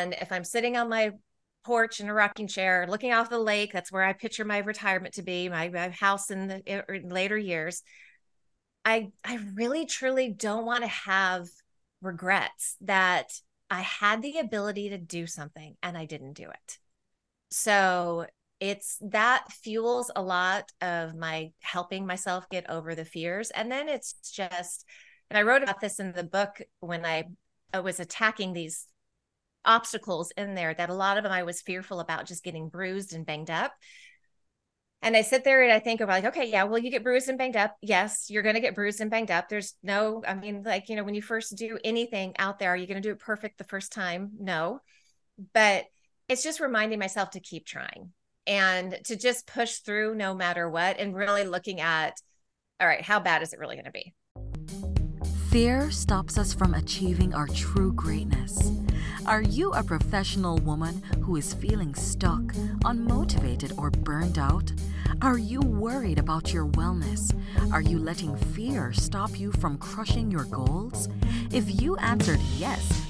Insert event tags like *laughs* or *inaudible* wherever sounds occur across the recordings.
And if I'm sitting on my porch in a rocking chair, looking off the lake, that's where I picture my retirement to be, my, my house in the in later years. I I really truly don't want to have regrets that I had the ability to do something and I didn't do it. So it's that fuels a lot of my helping myself get over the fears. And then it's just, and I wrote about this in the book when I, I was attacking these obstacles in there that a lot of them I was fearful about just getting bruised and banged up. And I sit there and I think about like, okay, yeah, well, you get bruised and banged up. Yes, you're going to get bruised and banged up. There's no, I mean, like, you know, when you first do anything out there, are you going to do it perfect the first time? No. But it's just reminding myself to keep trying and to just push through no matter what and really looking at all right how bad is it really going to be fear stops us from achieving our true greatness are you a professional woman who is feeling stuck unmotivated or burned out? Are you worried about your wellness? Are you letting fear stop you from crushing your goals? If you answered yes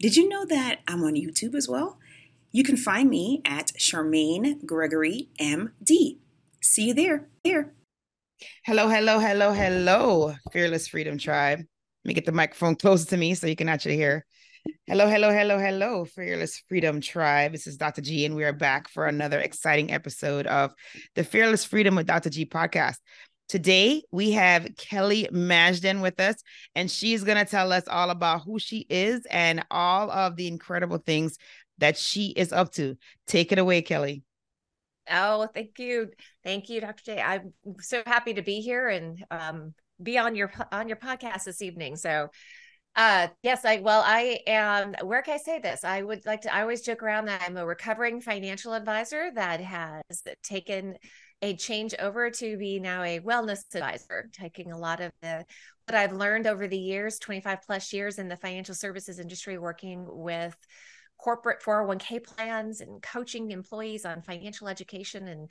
Did you know that I'm on YouTube as well? You can find me at Charmaine Gregory MD. See you there. Here. Hello, hello, hello, hello, Fearless Freedom Tribe. Let me get the microphone closer to me so you can actually hear. Hello, hello, hello, hello, Fearless Freedom Tribe. This is Dr. G, and we are back for another exciting episode of the Fearless Freedom with Dr. G podcast. Today, we have Kelly Majdan with us, and she's going to tell us all about who she is and all of the incredible things that she is up to. Take it away, Kelly. Oh, thank you. Thank you, Dr. J. I'm so happy to be here and um, be on your on your podcast this evening. So uh yes, I well, I am where can I say this? I would like to I always joke around that I'm a recovering financial advisor that has taken a change over to be now a wellness advisor, taking a lot of the what I've learned over the years, 25 plus years in the financial services industry, working with corporate 401k plans and coaching employees on financial education and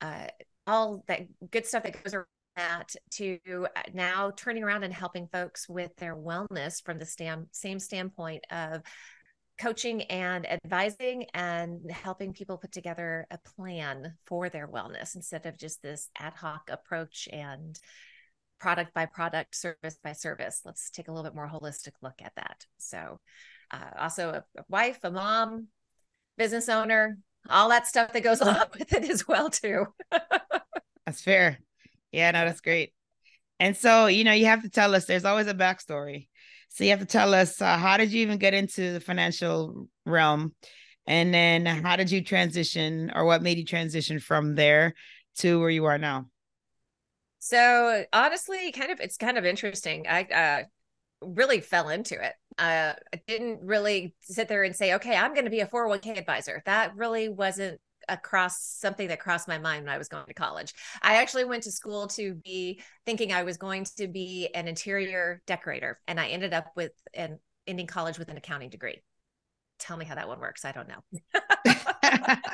uh, all that good stuff that goes around that to uh, now turning around and helping folks with their wellness from the same standpoint of coaching and advising and helping people put together a plan for their wellness instead of just this ad hoc approach and product by product, service by service. Let's take a little bit more holistic look at that. So, uh, also a, a wife, a mom, business owner, all that stuff that goes *laughs* along with it as well too. *laughs* that's fair. Yeah, no, that's great. And so, you know, you have to tell us there's always a backstory so you have to tell us uh, how did you even get into the financial realm? And then how did you transition or what made you transition from there to where you are now? So honestly, kind of it's kind of interesting. I uh really fell into it. Uh I didn't really sit there and say, okay, I'm going to be a 401k advisor. That really wasn't across something that crossed my mind when I was going to college. I actually went to school to be thinking I was going to be an interior decorator, and I ended up with an ending college with an accounting degree. Tell me how that one works. I don't know. *laughs*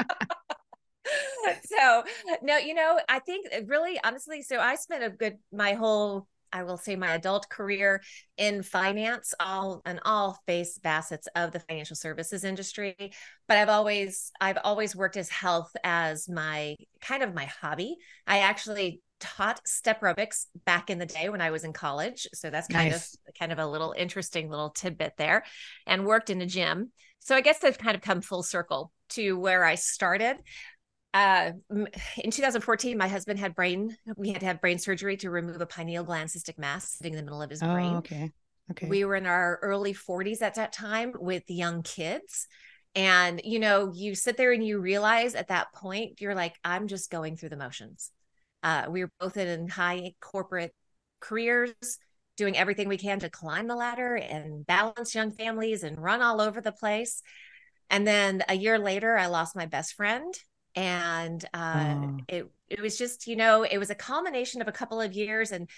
*laughs* so no you know i think uh, really honestly so i spent a good my whole I will say my adult career in finance, all and all face facets of the financial services industry. But I've always I've always worked as health as my kind of my hobby. I actually taught step aerobics back in the day when I was in college. So that's kind nice. of kind of a little interesting little tidbit there and worked in a gym. So I guess I've kind of come full circle to where I started uh, in 2014, my husband had brain, we had to have brain surgery to remove a pineal gland cystic mass sitting in the middle of his oh, brain. Okay. Okay. We were in our early 40s at that time with young kids. And, you know, you sit there and you realize at that point, you're like, I'm just going through the motions. Uh, we were both in high corporate careers, doing everything we can to climb the ladder and balance young families and run all over the place And then a year later, I lost my best friend. And uh, Oh. it it was just, you know, it was a culmination of a couple of years. And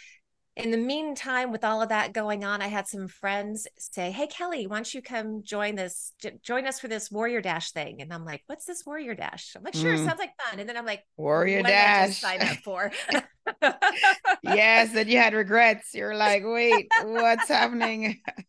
in the meantime, with all of that going on, I had some friends say, "Hey, Kelly, why don't you come join this? Join us for this Warrior Dash thing?" And I'm like, "What's this Warrior Dash?" I'm like, "Sure, Mm. sounds like fun." And then I'm like, Warrior "What did I just Dash. sign up for?" *laughs* yes, and you had regrets. You're like, wait, what's happening? *laughs*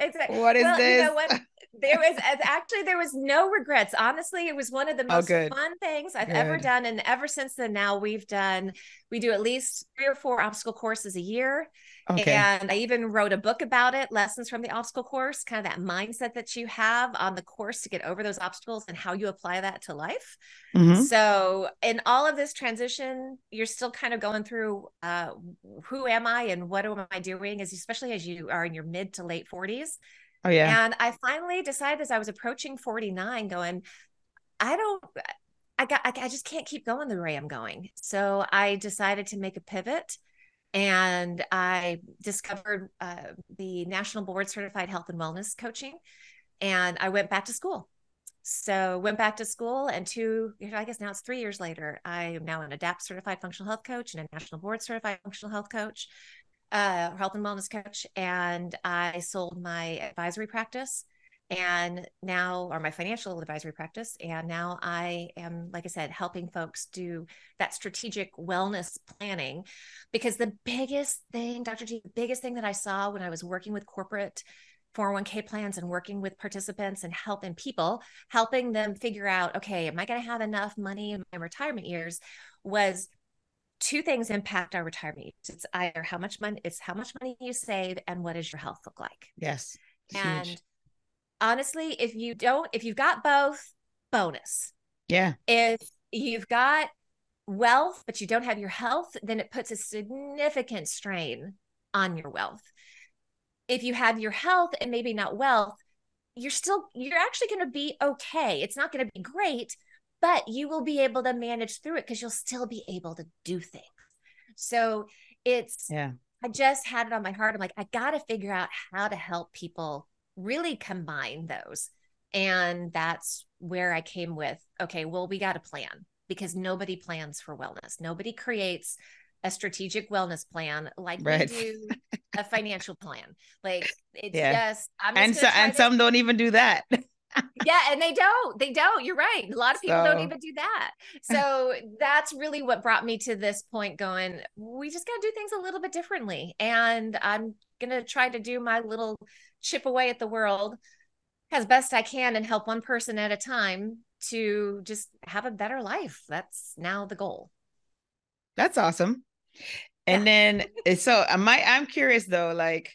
It's like, What is well, this? You know what? *laughs* There was actually there was no regrets. Honestly, it was one of the Oh, most good. fun things I've ever done. And ever since then, now we've done we do at least three or four obstacle courses a year. Okay. And I even wrote a book about it, lessons from the obstacle course, kind of that mindset that you have on the course to get over those obstacles and how you apply that to life. Mhm. So, in all of this transition, you're still kind of going through uh, who am I and what am I doing, as especially as you are in your mid to late 40s. Oh yeah. And I finally decided as I was approaching 49, going, I don't, I got, I, I just can't keep going the way I'm going. So I decided to make a pivot and I discovered uh, the National Board Certified Health and Wellness Coaching. And I went back to school. So went back to school and two, I guess now it's three years later, I am now an ADAPT certified functional health coach and a national board certified functional health coach uh, health and wellness coach, and I sold my advisory practice, and now, or my financial advisory practice, and now I am, like I said, helping folks do that strategic wellness planning, because the biggest thing, Dr. G, the biggest thing that I saw when I was working with corporate 401k plans and working with participants and helping people, helping them figure out, okay, am I going to have enough money in my retirement years? Was two things impact our retirement. It's either how much money, it's how much money you save, and what does your health look like. Yes. And huge. honestly, if you don't, if you've got both, bonus. Yeah. If you've got wealth, but you don't have your health, then it puts a significant strain on your wealth. If you have your health and maybe not wealth, you're still, you're actually going to be okay. It's not going to be great, but you will be able to manage through it because you'll still be able to do things. So it's, Yeah. I just had it on my heart. I'm like, I got to figure out how to help people really combine those. And that's where I came with okay, well, we got a plan because nobody plans for wellness. Nobody creates a strategic wellness plan like Right. we do *laughs* a financial plan. Like it's Yeah. just, I'm just And so and to- some don't even do that. *laughs* yeah and they don't they don't you're right a lot of people don't even do that. *laughs* So that's really what brought me to this point going we just got to do things a little bit differently and i'm gonna try to do my little chip away at the world as best i can and help one person at a time to just have a better life. That's now the goal. That's awesome. And then eh, so am I I'm curious though, like,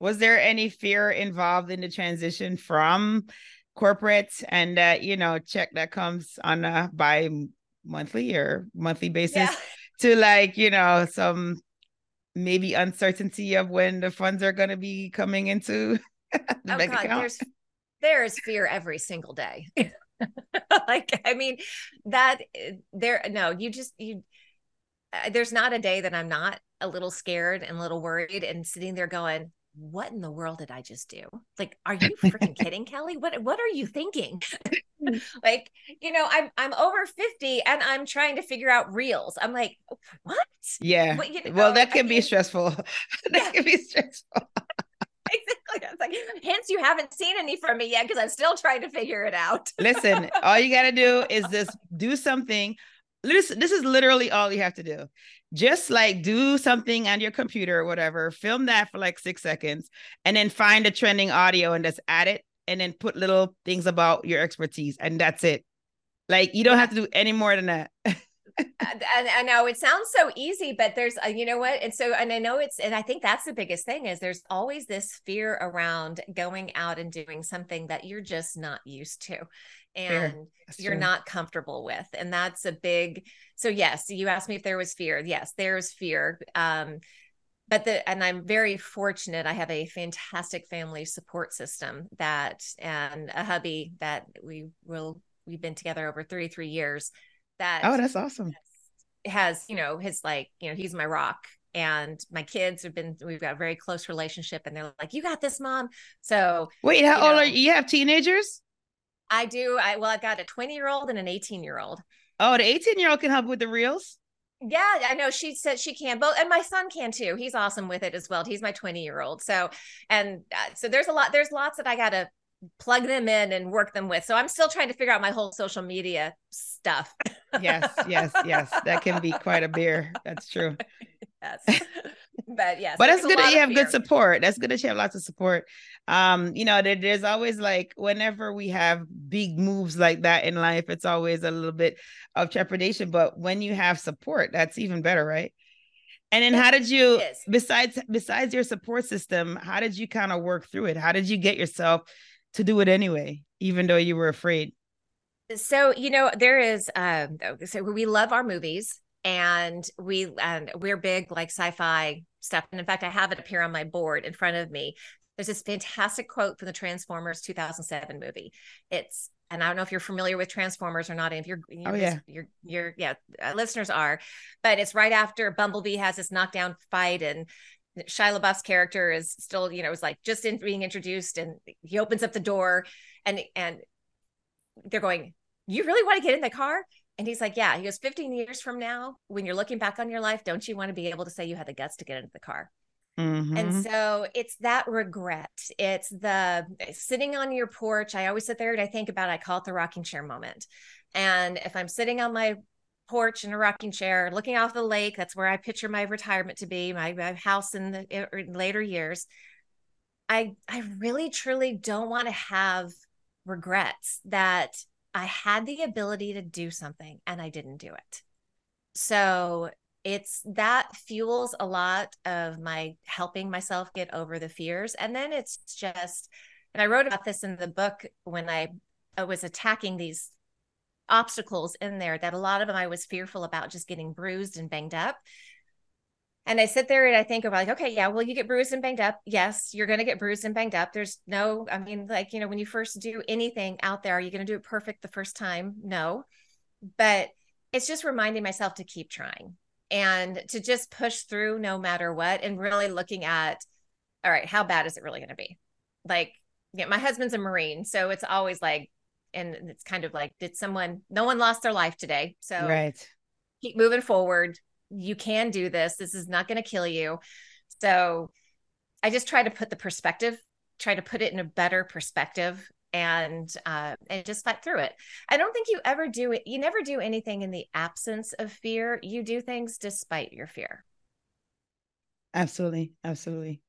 was there any fear involved in the transition from corporate and that, you know, check that comes on a bi monthly or monthly basis yeah. *laughs* to like, you know, some maybe uncertainty of when the funds are gonna be coming into *laughs* the oh bank god account? there's there's fear every single day. *laughs* Like i mean that there no you just you uh, there's not a day that i'm not a little scared and a little worried and sitting there going what in the world did i just do like are you freaking *laughs* kidding kelly what what are you thinking mm. *laughs* like you know i'm i'm over 50 and i'm trying to figure out reels i'm like what Yeah. But, you well, know, that I can be mean- stressful. *laughs* Yeah. that can be stressful. exactly I was like hence you haven't seen any from me yet because i'm still trying to figure it out Listen, all you got to do is just do something. This, this is literally all you have to do. Just like do something on your computer or whatever, film that for like six seconds, and then find a trending audio and just add it, and then put little things about your expertise, and that's it. Like you don't have to do any more than that. *laughs* and I know it sounds so easy, but there's, uh, you know what? And so, and I know it's, and I think that's the biggest thing is there's always this fear around going out and doing something that you're just not used to. And you're true. not comfortable with. And that's a big, so yes, you asked me if there was fear. Yes, there's fear. Um, but the and I'm very fortunate. I have a fantastic family support system that and a hubby that we will we've been together over 33 years that Oh, that's awesome. has you know his like you know he's my rock and my kids have been we've got a very close relationship and they're like you got this mom so Wait, how old know. are you? You have teenagers? I do. I well, I've got a 20 year old and an 18 year old. Oh, the 18 year old can help with the reels. Yeah, I know. She said she can both, and my son can too. He's awesome with it as well. He's my 20 year old. So, and uh, so there's a lot, there's lots that I got to plug them in and work them with. So I'm still trying to figure out my whole social media stuff. yes, yes, yes. That can be quite a beer. That's true. *laughs* yes. But yes. But it's good that you have good support. That's good that you have lots of support. Um, you know, there, there's always like whenever we have big moves like that in life, it's always a little bit of trepidation. But when you have support, that's even better, right? And then how did you besides besides your support system, how did you kind of work through it? How did you get yourself to do it anyway, even though you were afraid? So, you know, there is um so we love our movies and we and we're big like sci-fi stuff. And in fact, I have it up here on my board in front of me. There's this fantastic quote from the Transformers 2007 movie. It's and I don't know if you're familiar with Transformers or not. If you're, you're oh yeah, you're, you're, yeah, uh, listeners are, but it's right after Bumblebee has this knockdown fight and Shia LaBeouf's character is still, you know, is like just in being introduced and he opens up the door and, and they're going, you really want to get in the car? And he's like, yeah, he goes 15 years from now, when you're looking back on your life, don't you want to be able to say you had the guts to get into the car? Mm-hmm. And so it's that regret. It's the eh, sitting on your porch. I always sit there and I think about, it, I call it the rocking chair moment. And if I'm sitting on my porch in a rocking chair, looking off the lake. That's where I picture my retirement to be, my, my house in the in later years. I I really truly don't want to have regrets that I had the ability to do something and I didn't do it. So it's that fuels a lot of my helping myself get over the fears. And then it's just, and I wrote about this in the book when I, I was attacking these obstacles in there that a lot of them I was fearful about just getting bruised and banged up. And I sit there and I think about like, okay, yeah, well, you get bruised and banged up. Yes, you're going to get bruised and banged up. There's no, I mean, like, you know, when you first do anything out there, are you going to do it perfect the first time? No. But it's just reminding myself to keep trying and to just push through no matter what and really looking at, all right, how bad is it really going to be? Like, yeah, my husband's a Marine. So it's always like, and it's kind of like did someone no one lost their life today so right keep moving forward you can do this this is not going to kill you so i just try to put the perspective try to put it in a better perspective and uh, and just fight through it. I don't think you ever do it. You never do anything in the absence of fear. You do things despite your fear. Absolutely, absolutely.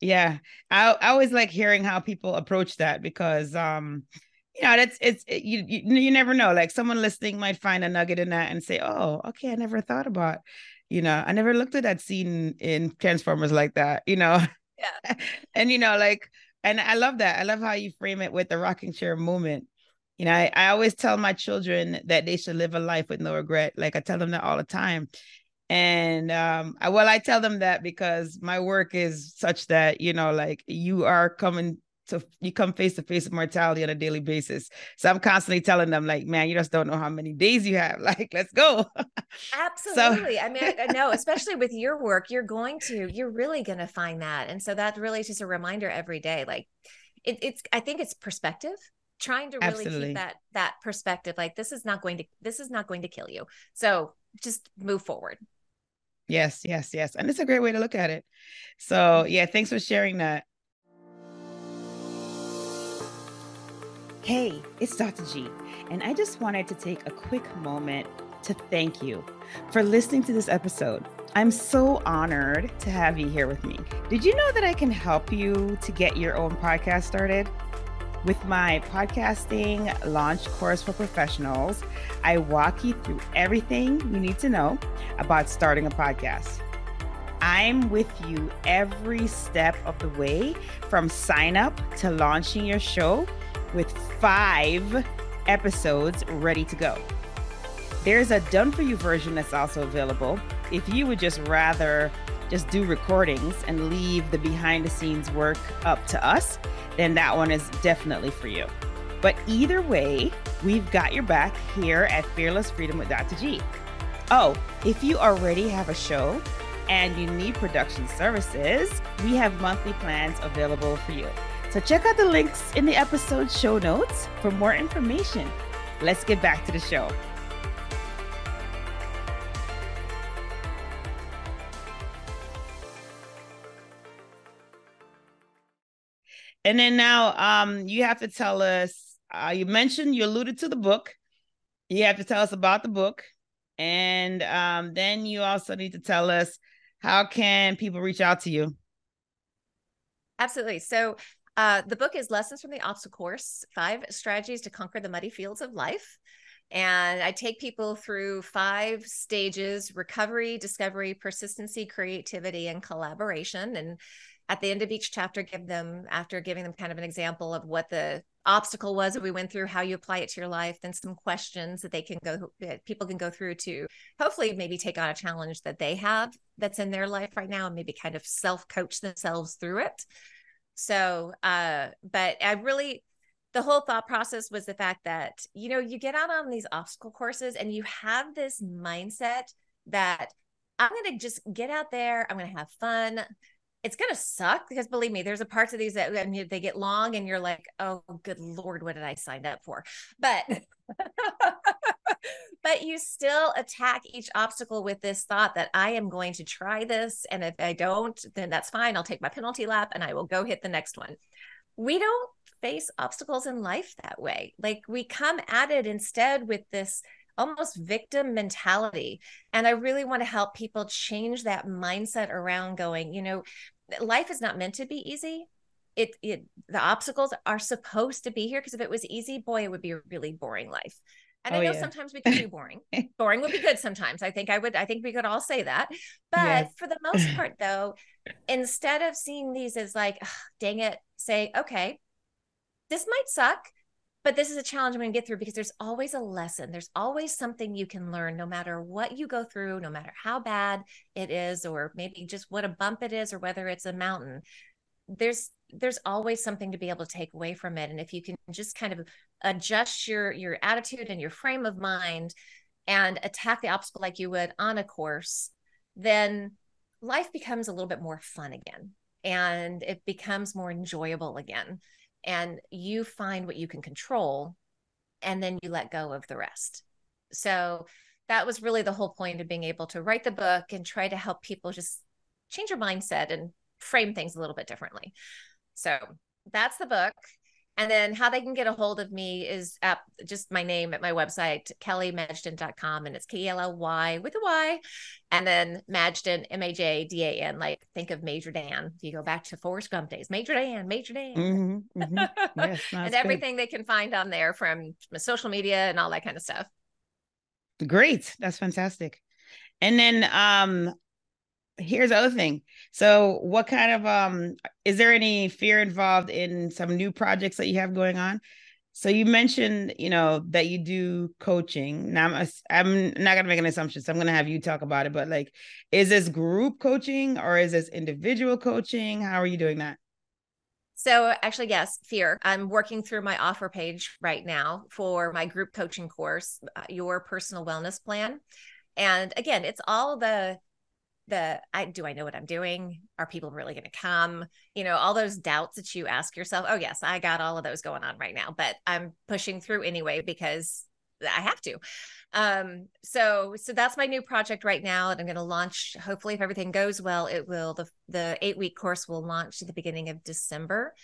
Yeah, I, I always like hearing how people approach that because um, you know that's it's it, you, you you never know like someone listening might find a nugget in that and say oh okay i never thought about you know i never looked at that scene in transformers like that you know? Yeah. *laughs* And you know like and i love that i love how you frame it with the rocking chair moment you know I, I always tell my children that they should live a life with no regret like i tell them that all the time. And um I, well i tell them that because my work is such that you know like you are coming to you come face to face with mortality on a daily basis. So I'm constantly telling them, like, man, you just don't know how many days you have. *laughs* Like, let's go. *laughs* Absolutely. So- I mean, I know, especially with your work, you're going to, you're really going to find that. And so that really is just a reminder every day. Like, it, it's, I think it's perspective trying to really Absolutely. keep that that perspective like this is not going to this is not going to kill you so just move forward yes yes yes and it's a great way to look at it so mm-hmm. yeah thanks for sharing that Hey, it's Dr. G, and I just wanted to take a quick moment to thank you for listening to this episode. I'm so honored to have you here with me. Did you know that I can help you to get your own podcast started? With my podcasting launch course for professionals, I walk you through everything you need to know about starting a podcast. I'm with you every step of the way from sign up to launching your show with five episodes ready to go. There's a done for you version that's also available. If you would just rather just do recordings and leave the behind the scenes work up to us, then that one is definitely for you. But either way, we've got your back here at Fearless Freedom with Dr. G. Oh, if you already have a show and you need production services, we have monthly plans available for you. So check out the links in the episode show notes for more information. Let's get back to the show. And then now um you have to tell us uh, you mentioned you alluded to the book. You have to tell us about the book. And um, then you also need to tell us how can people reach out to you? Absolutely. So uh, the book is Lessons from the Obstacle Course Five Strategies to Conquer the Muddy Fields of Life. And I take people through five stages recovery, discovery, persistency, creativity, and collaboration. And at the end of each chapter, give them, after giving them kind of an example of what the obstacle was that we went through, how you apply it to your life, then some questions that they can go, that people can go through to hopefully maybe take on a challenge that they have that's in their life right now and maybe kind of self coach themselves through it. So, uh, but I really, the whole thought process was the fact that, you know, you get out on these obstacle courses and you have this mindset that I'm going to just get out there, I'm going to have fun it's gonna suck because believe me, there's a parts of these that I mean, they get long and you're like, oh good lord, what did I sign up for? But *laughs* *laughs* *laughs* but you still attack each obstacle with this thought that I am going to try this. And if I don't, then that's fine. I'll take my penalty lap and I will go hit the next one. We don't face obstacles in life that way. Like we come at it instead with this almost victim mentality. And I really want to help people change that mindset around going, you know, life is not meant to be easy. It, it the obstacles are supposed to be here because if it was easy, boy, it would be a really boring life. And oh, I know yeah. sometimes we can be boring. *laughs* boring would be good sometimes. I think I would, I think we could all say that. But yes. for the most part, though, instead of seeing these as like, dang it, say, okay, this might suck, but this is a challenge I'm going to get through because there's always a lesson. There's always something you can learn no matter what you go through, no matter how bad it is, or maybe just what a bump it is, or whether it's a mountain. There's there's always something to be able to take away from it. And if you can just kind of adjust your your attitude and your frame of mind and attack the obstacle like you would on a course, then life becomes a little bit more fun again and it becomes more enjoyable again and you find what you can control and then you let go of the rest. So that was really the whole point of being able to write the book and try to help people just change your mindset and frame things a little bit differently. So that's the book. And then how they can get a hold of me is at just my name at my website, kellymajdan.com. And it's K E L L Y with a Y. And then Majdan, M A J D A N, like think of Major Dan. If you go back to Forrest Gump days, Major Dan, Major Dan. Mm-hmm, mm-hmm. Yes, *laughs* and everything good. they can find on there from social media and all that kind of stuff. Great. That's fantastic. And then um here's the other thing. So what kind of um is there any fear involved in some new projects that you have going on? So you mentioned, you know, that you do coaching. Now I'm I'm not gonna make an assumption, so I'm gonna have you talk about it. But like, is this group coaching or is this individual coaching? How are you doing that? So actually, yes, fear. I'm working through my offer page right now for my group coaching course, uh, your personal wellness plan. And again, it's all the the I do I know what I'm doing? Are people really going to come? You know, all those doubts that you ask yourself. Oh yes, I got all of those going on right now, but I'm pushing through anyway because I have to. Um so so that's my new project right now and I'm going to launch hopefully if everything goes well it will the the 8 week course will launch at the beginning of December.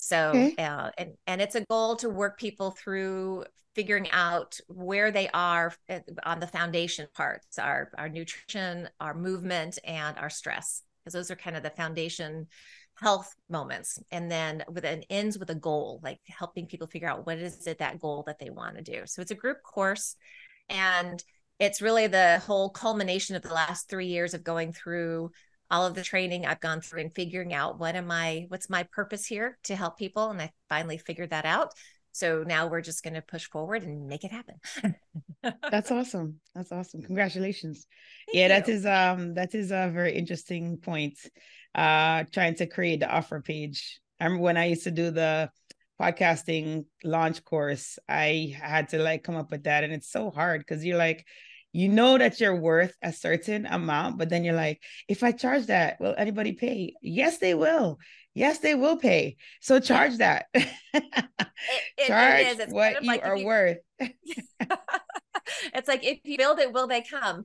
So okay. uh, and and it's a goal to work people through figuring out where they are eh, on the foundation parts our our nutrition our movement and our stress because those are kind of the foundation health moments and then with an ends with a goal like helping people figure out what is it that goal that they want to do so it's a group course and it's really the whole culmination of the last three years of going through all of the training I've gone through and figuring out what am I, what's my purpose here to help people. And I finally figured that out. So now we're just going to push forward and make it happen. *laughs* That's awesome. That's awesome. Congratulations. Thank yeah, you. that is um that is a very interesting point. Uh trying to create the offer page. I remember when I used to do the podcasting launch course, I had to like come up with that and it's so hard because you're like you know that you're worth a certain amount, but then you're like, if I charge that, will anybody pay? Yes, they will. yes, they will pay. So charge that. It, *laughs* it, charge it what kind of you like are you- worth. *laughs* *laughs* it's like if you build it, will they come?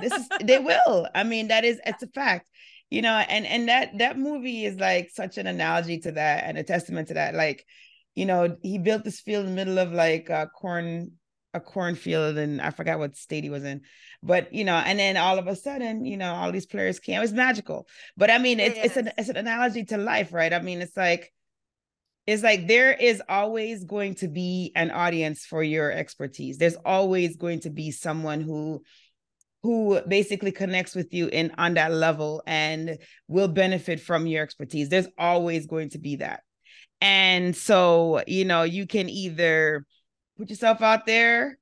this is they will i mean that is it's a fact you know and and that that movie is like such an analogy to that and a testament to that like you know he built this field in the middle of like a corn a cornfield and i forgot what state he was in but you know and then all of a sudden you know all these players came. It was magical but i mean It it's it's an it's an analogy to life right? I mean it's like it's like there is always going to be an audience for your expertise. There's always going to be someone who who basically connects with you in on that level and will benefit from your expertise. There's always going to be that. And so you know you can either put yourself out there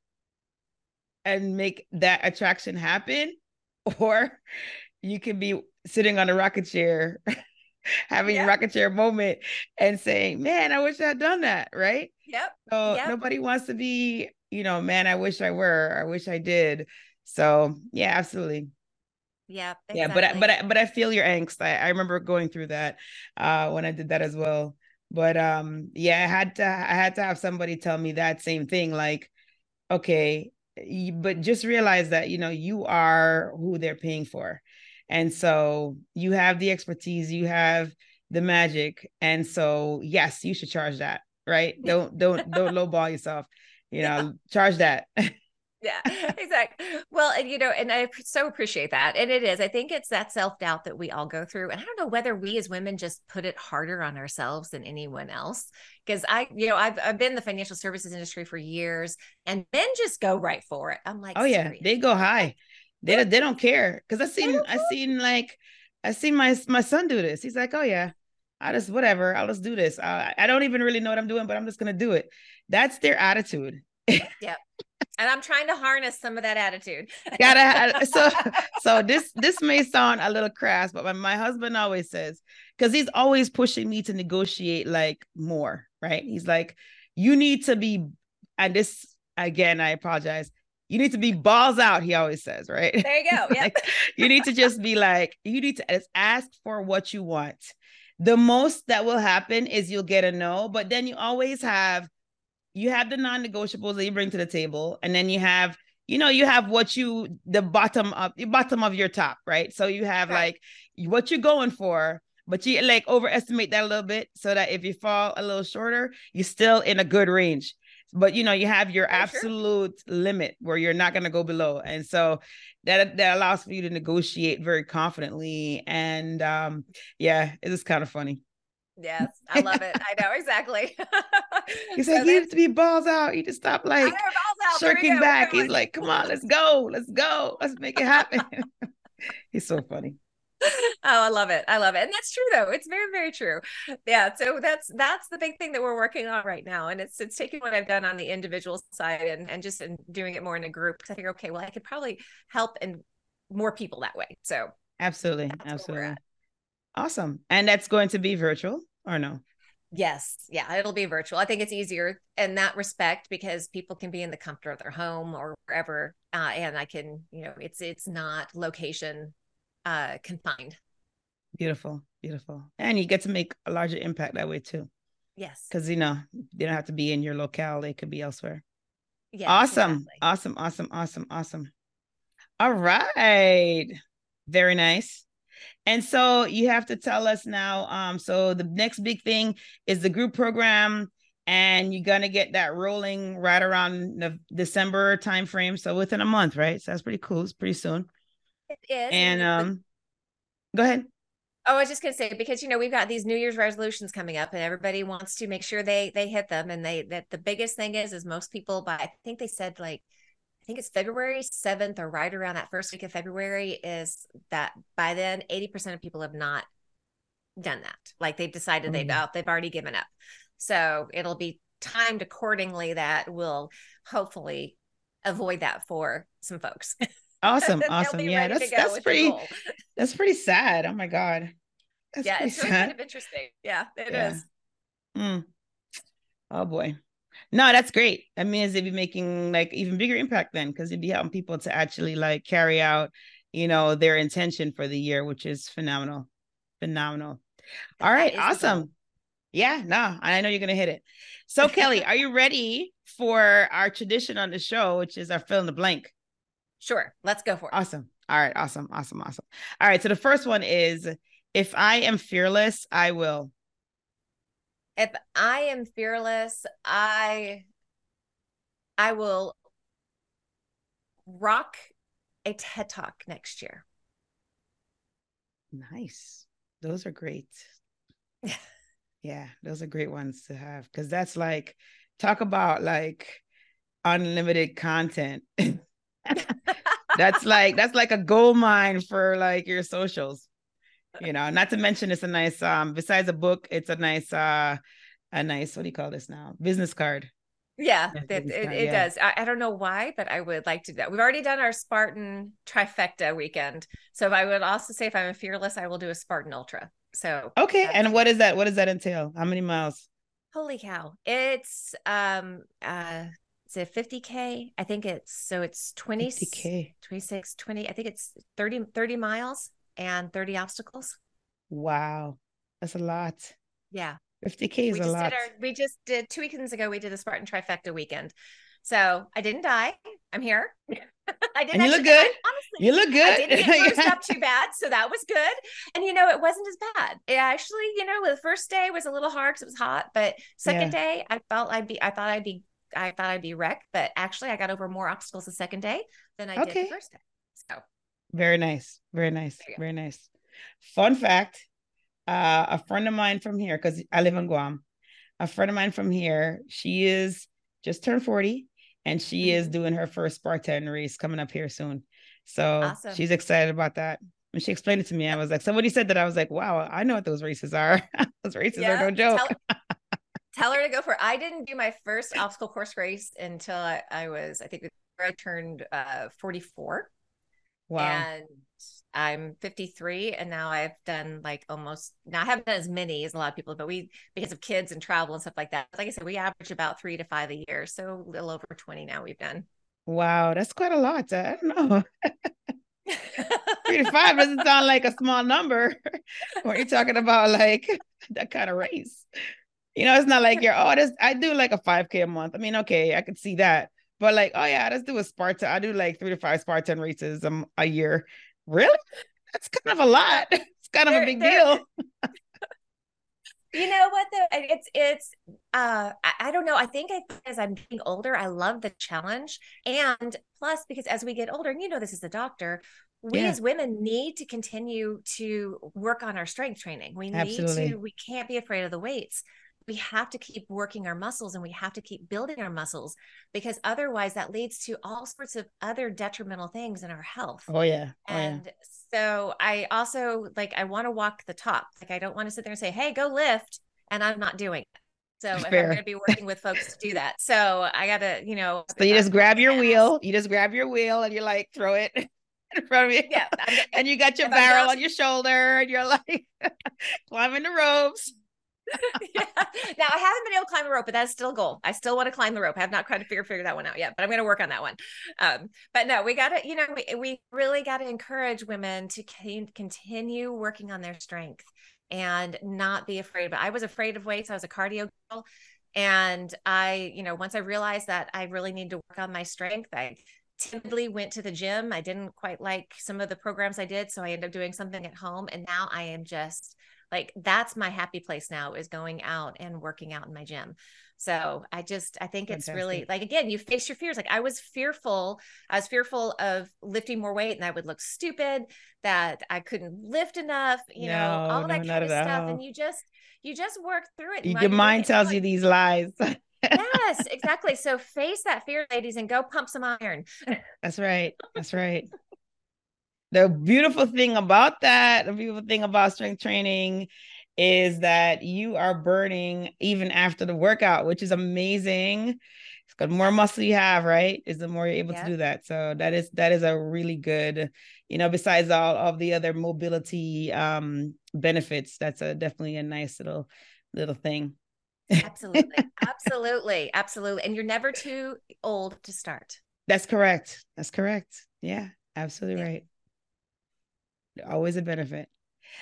and make that attraction happen *laughs* or you can be sitting on a rocket chair *laughs* having Yeah. a rocket chair moment and saying man i wish i'd done that right yep. so Yep. nobody wants to be, you know, man, I wish I were, I wish I did. So yeah, absolutely. Yep. Yeah, but I, but I, but I feel your angst. I, I remember going through that uh when I did that as well. But um yeah, I had to I had to have somebody tell me that same thing like okay, but just realize that you know you are who they're paying for. And so you have the expertise, you have the magic. And so yes, you should charge that, right? *laughs* Don't don't don't lowball yourself. You know, charge that. *laughs* yeah exactly well and you know and i so appreciate that and it is i think it's that self-doubt that we all go through and i don't know whether we as women just put it harder on ourselves than anyone else because i you know I've, I've been in the financial services industry for years and men just go right for it i'm like Oh yeah, "Serious?" they go high. They don't- they don't care because I seen I seen like I seen my my son do this. He's like, oh yeah, I just whatever. I'll just do this. I, I don't even really know what I'm doing, but I'm just gonna do it. That's their attitude. And i'm trying to harness some of that attitude Gotta *laughs* uh, so so this this may sound a little crass, but my, my husband always says because he's always pushing me to negotiate like more. Right? He's like, you need to be, and this again, I apologize. You need to be balls out. He always says, right? there you go *laughs* yeah Like, you need to just be like, you need to just ask for what you want. The most that will happen is you'll get a no, but then you always have you have the non-negotiables that you bring to the table, and then you have, you know, you have what you the bottom of the bottom of your top, right? So you have Right. like what you're going for, but you like overestimate that a little bit so that if you fall a little shorter, you're still in a good range. But you know, you have your sure. absolute limit where you're not going to go below. And so that that allows for you to negotiate very confidently. And um, yeah, it is kind of funny. Yes i love it i know exactly *laughs* He's So like, you have to be balls out. You just stop like know, balls out. There we shirking back. He's like, come on, let's go, let's go, let's make it happen. *laughs* *laughs* He's so funny. oh i love it i love it and that's true though it's very very true yeah so that's that's the big thing that we're working on right now and it's it's taking what i've done on the individual side and and just in doing it more in a group because i figure okay well i could probably help and more people that way so Absolutely, That's where we're absolutely. Awesome. And that's going to be virtual or no? yes yeah it'll be virtual i think it's easier in that respect because people can be in the comfort of their home or wherever uh, and i can you know it's it's not location uh confined Beautiful, beautiful. And you get to make a larger impact that way too. yes Because you know, they don't have to be in your locale, they could be elsewhere. yes, awesome. exactly. Awesome. Awesome. Awesome. Awesome. All right. Very nice. And so you have to tell us now. Um, so the next big thing is the group program, and you're gonna get that rolling right around the December timeframe. So within a month, right? So that's pretty cool. It's pretty soon. It is And um go ahead. Oh, I was just gonna say because you know we've got these New Year's resolutions coming up, and everybody wants to make sure they they hit them. And they that the biggest thing is is most people by I think they said like think it's February seventh or right around that first week of February is that by then eighty percent of people have not done that. Like they've decided they've Mhm. out they've already given up. So it'll be timed accordingly. That will hopefully avoid that for some folks. *laughs* Awesome. Awesome. Yeah, that's that's pretty that's pretty sad. Oh my god. That's yeah, it's really kind of interesting. Yeah, it is. Yeah. Mm. Oh boy. No, that's great. That means they'd be making like even bigger impact then because you'd be helping people to actually like carry out, you know, their intention for the year, which is phenomenal. Phenomenal. All right, awesome. Yeah, no, I know you're gonna hit it. So, Kelly, *laughs* are you ready for our tradition on the show, which is our fill in the blank? Sure, let's go for it. Awesome. All right, awesome, awesome, awesome. All right, so the first one is if I am fearless, I will. If I am fearless, I I will rock a TED Talk next year. Nice. Those are great. *laughs* yeah, those are great ones to have because that's like talk about like unlimited content. *laughs* *laughs* that's like that's like a gold mine for like your socials. You know, not to mention it's a nice um besides a book, it's a nice uh a nice what do you call this now? Business card. Yeah, it, it, it yeah. does. I, I, don't know why, but I would like to do that. We've already done our Spartan trifecta weekend. So I would also say if I'm a fearless, I will do a Spartan ultra. So okay. And what is that? What does that entail? How many miles? Holy cow. It's um uh is it 50k? I think it's so it's 20 50k 26 20 I think it's 30 30 miles and 30 obstacles. Wow. That's a lot. Yeah. 50k is we a lot. Our, we just did two weekends ago. We did a Spartan trifecta weekend. So I didn't die. I'm here. *laughs* I didn't. And you look good. Honestly, you look good. I didn't get *laughs* bruised up too bad, so that was good. And you know, it wasn't as bad. It actually, you know, the first day was a little hard because it was hot, but second yeah. day, I felt I'd be. I thought I'd be. I thought I'd be wrecked, but actually, I got over more obstacles the second day than I okay. did the first day. So very nice, very nice, very nice. Fun fact: uh, a friend of mine from here, because I live in Guam, a friend of mine from here, she is just turned 40 and she mm-hmm. is doing her first Spartan race coming up here soon. So awesome. she's excited about that. When she explained it to me, I was like, somebody said that I was like, wow, I know what those races are. *laughs* those races yeah, are no joke. Tell, *laughs* tell, her to go for it. I didn't do my first obstacle course race until I, I was, I think I turned uh, 44. Wow. And I'm 53 and now I've done like almost now I haven't done as many as a lot of people, but we because of kids and travel and stuff like that. Like I said, we average about three to five a year. So a little over 20 now we've done. Wow, that's quite a lot. I don't know. *laughs* three to five *laughs* doesn't sound like a small number. *laughs* when you're talking about like that kind of race. You know, it's not like you're, oh, this I do like a 5K a month. I mean, okay, I could see that. But like, oh yeah, I just do a Spartan. I do like three to five Spartan races um, a year. Really? That's kind of a lot. *laughs* It's kind of a big deal. *laughs* you know what though? It's it's uh I, I don't know. I think I, as I'm getting older, I love the challenge. And plus, because as we get older, and you know this is the doctor, we yeah. as women need to continue to work on our strength training. We Absolutely. need to, we can't be afraid of the weights we have to keep working our muscles and we have to keep building our muscles because otherwise that leads to all sorts of other detrimental things in our health. Oh yeah. Oh, and yeah. so I also like I want to walk the talk. Like I don't want to sit there and say, "Hey, go lift," and I'm not doing it. So I'm going to be working with folks to do that. So I got to, you know. So you just grab your wheel. You just grab your wheel and you're like throw it *laughs* in front of you. Yeah. *laughs* and you got your *laughs* barrel on your shoulder and you're like climbing the ropes. *laughs* yeah. Now I haven't been able to climb the rope, but that's still a goal. I still want to climb the rope. I have not quite figure figure that one out yet, but I'm going to work on that one. Um, but no, we got to, you know, we, we really got to encourage women to continue working on their strength and not be afraid. But I was afraid of weights. I was a cardio girl. And I, you know, once I realized that I really need to work on my strength, I timidly went to the gym. I didn't quite like some of the programs I did. So I ended up doing something at home. And now I am just like that's my happy place now is going out and working out in my gym. So i just i think Fantastic. it's really like again you face your fears. Like i was fearful i was fearful of lifting more weight and i would look stupid that i couldn't lift enough you no, know all no, that kind of stuff. and you just you just work through it your mind tells you these lies. Yes *laughs* exactly. So face that fear ladies and go pump some iron. That's right that's right the beautiful thing about that, the beautiful thing about strength training is that you are burning even after the workout, which is amazing. The more muscle you have, right, is the more you're able to do that. So that is that is a really good, you know, besides all of the other mobility um benefits, that's a definitely a nice little little thing. absolutely. *laughs* Absolutely. Absolutely. And you're never too old to start. That's correct. That's correct. Yeah, absolutely yeah. right always a benefit.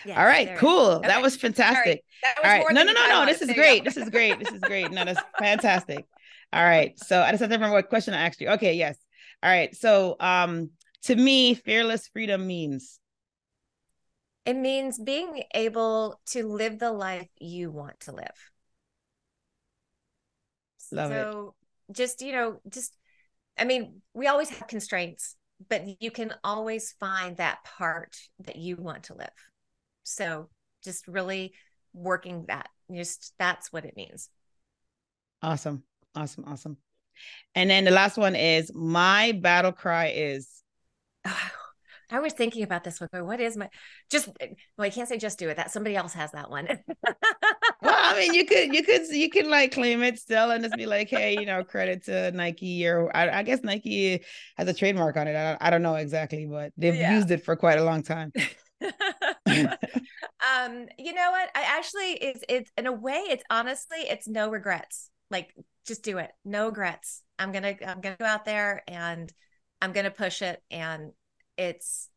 Yes, All right, cool. Okay. That was fantastic. That was All right. No, no, no, no. This is great. This is great. This is great. No, that's fantastic. All right. So I just have to remember what question I asked you. Okay, yes. All right. So um to me, fearless freedom means it means being able to live the life you want to live. Love so it. just, you know, just I mean, we always have constraints, but you can always find that part that you want to live. So just really working that. Just that's what it means. Awesome. Awesome. Awesome. And then the last one is my battle cry is. I was thinking about this one. What is my just? Well, I can't say just do it. That somebody else has that one. *laughs* well, I mean, you could, you could, you can like claim it still and just be like, hey, you know, credit to Nike or I, I guess Nike has a trademark on it. I, I don't know exactly, but they've yeah. used it for quite a long time. *laughs* um, you know what? I actually is it's in a way it's honestly it's no regrets. Like just do it. No regrets. I'm gonna I'm gonna go out there and I'm gonna push it and it's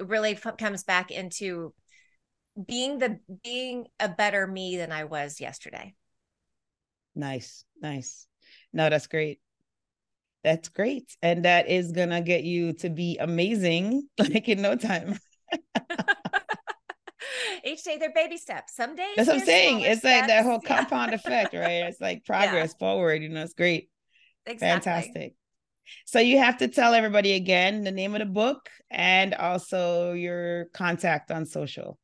really comes back into being the being a better me than I was yesterday. Nice. Nice. No, that's great. That's great. And that is gonna get you to be amazing *laughs* like in no time. *laughs* Each day they're baby steps. Some days that's what I'm saying. It's steps. like that whole *laughs* compound effect, right? It's like progress yeah. forward. You know, it's great. Exactly. Fantastic. So you have to tell everybody again the name of the book and also your contact on social.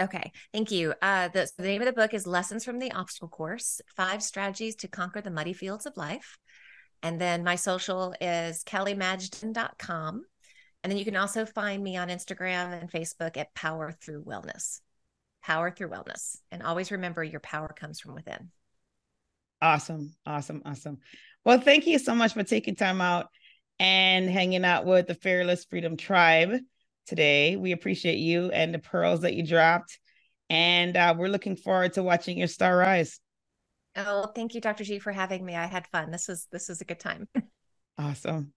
Okay, thank you. Uh, the, the name of the book is Lessons from the Obstacle Course Five Strategies to Conquer the Muddy Fields of Life. And then my social is kellymajdan.com. And then you can also find me on Instagram and Facebook at Power Through Wellness. Power Through Wellness. And always remember your power comes from within. Awesome. Awesome. Awesome. Well, thank you so much for taking time out and hanging out with the Fearless Freedom Tribe today. We appreciate you and the pearls that you dropped. And uh, we're looking forward to watching your star rise. Oh, thank you, Dr. G, for having me. I had fun. This was this was a good time. Awesome.